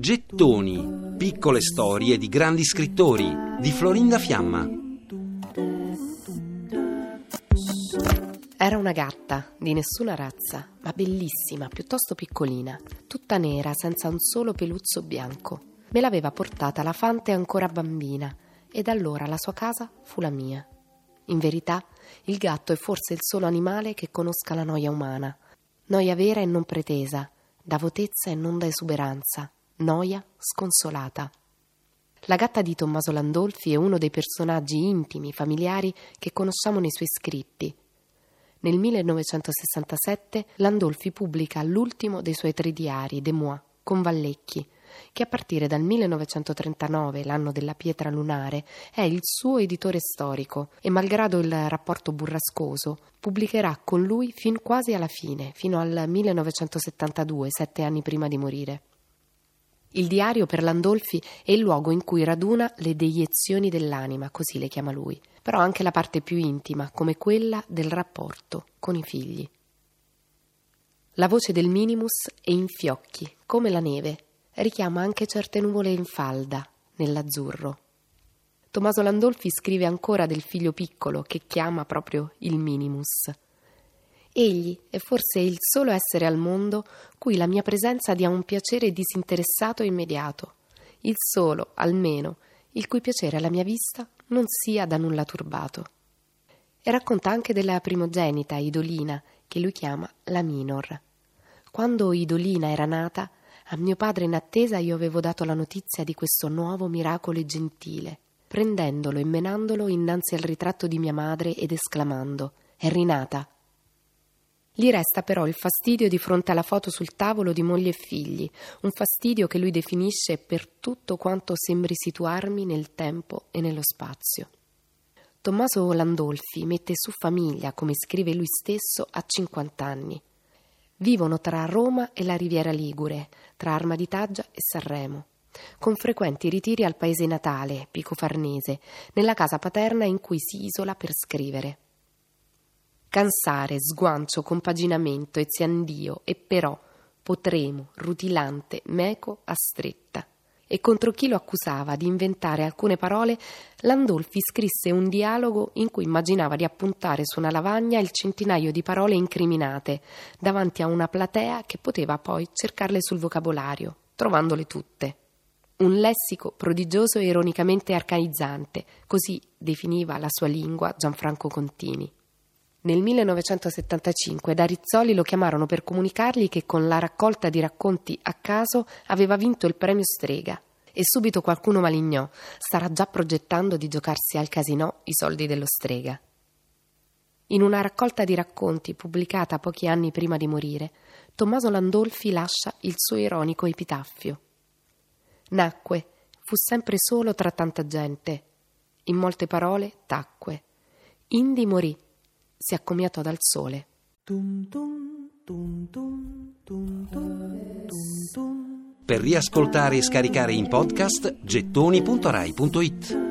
Gettoni, piccole storie di grandi scrittori di Florinda Fiamma. Era una gatta di nessuna razza, ma bellissima, piuttosto piccolina, tutta nera, senza un solo peluzzo bianco. Me l'aveva portata la fante ancora bambina, ed allora la sua casa fu la mia. In verità, il gatto è forse il solo animale che conosca la noia umana, noia vera e non pretesa, da votezza e non da esuberanza, noia sconsolata. La gatta di Tommaso Landolfi è uno dei personaggi intimi, familiari che conosciamo nei suoi scritti. Nel 1967 Landolfi pubblica l'ultimo dei suoi tre diari, De Moi, con Vallecchi, che a partire dal 1939, l'anno della pietra lunare, è il suo editore storico e malgrado il rapporto burrascoso, pubblicherà con lui fin quasi alla fine, fino al 1972, sette anni prima di morire. Il diario per Landolfi è il luogo in cui raduna le deiezioni dell'anima, così le chiama lui, però anche la parte più intima, come quella del rapporto con i figli. La voce del minimus è in fiocchi, come la neve, richiama anche certe nuvole in falda, nell'azzurro. Tommaso Landolfi scrive ancora del figlio piccolo che chiama proprio il minimus. Egli è forse il solo essere al mondo cui la mia presenza dia un piacere disinteressato e immediato, il solo, almeno, il cui piacere alla mia vista non sia da nulla turbato. E racconta anche della primogenita Idolina, che lui chiama la Minor. Quando Idolina era nata, a mio padre in attesa io avevo dato la notizia di questo nuovo miracolo gentile, prendendolo e menandolo innanzi al ritratto di mia madre ed esclamando È rinata. Gli resta però il fastidio di fronte alla foto sul tavolo di moglie e figli, un fastidio che lui definisce per tutto quanto sembri situarmi nel tempo e nello spazio. Tommaso Landolfi mette su famiglia, come scrive lui stesso, a 50 anni. Vivono tra Roma e la Riviera Ligure, tra Arma di Taggia e Sanremo, con frequenti ritiri al paese natale, Pico Farnese, nella casa paterna in cui si isola per scrivere. Cansare, sguancio, compaginamento, eziandio e però, potremo, rutilante, meco, a stretta e contro chi lo accusava di inventare alcune parole, Landolfi scrisse un dialogo in cui immaginava di appuntare su una lavagna il centinaio di parole incriminate davanti a una platea che poteva poi cercarle sul vocabolario, trovandole tutte. Un lessico prodigioso e ironicamente arcaizzante, così definiva la sua lingua Gianfranco Contini. Nel 1975 da Rizzoli lo chiamarono per comunicargli che con la raccolta di racconti a caso aveva vinto il premio Strega. E subito qualcuno malignò, starà già progettando di giocarsi al casino i soldi dello Strega. In una raccolta di racconti pubblicata pochi anni prima di morire, Tommaso Landolfi lascia il suo ironico epitaffio. Nacque, fu sempre solo tra tanta gente. In molte parole tacque. Indi morì si accomiatò dal sole. Per riascoltare e scaricare in podcast gettoni.rai.it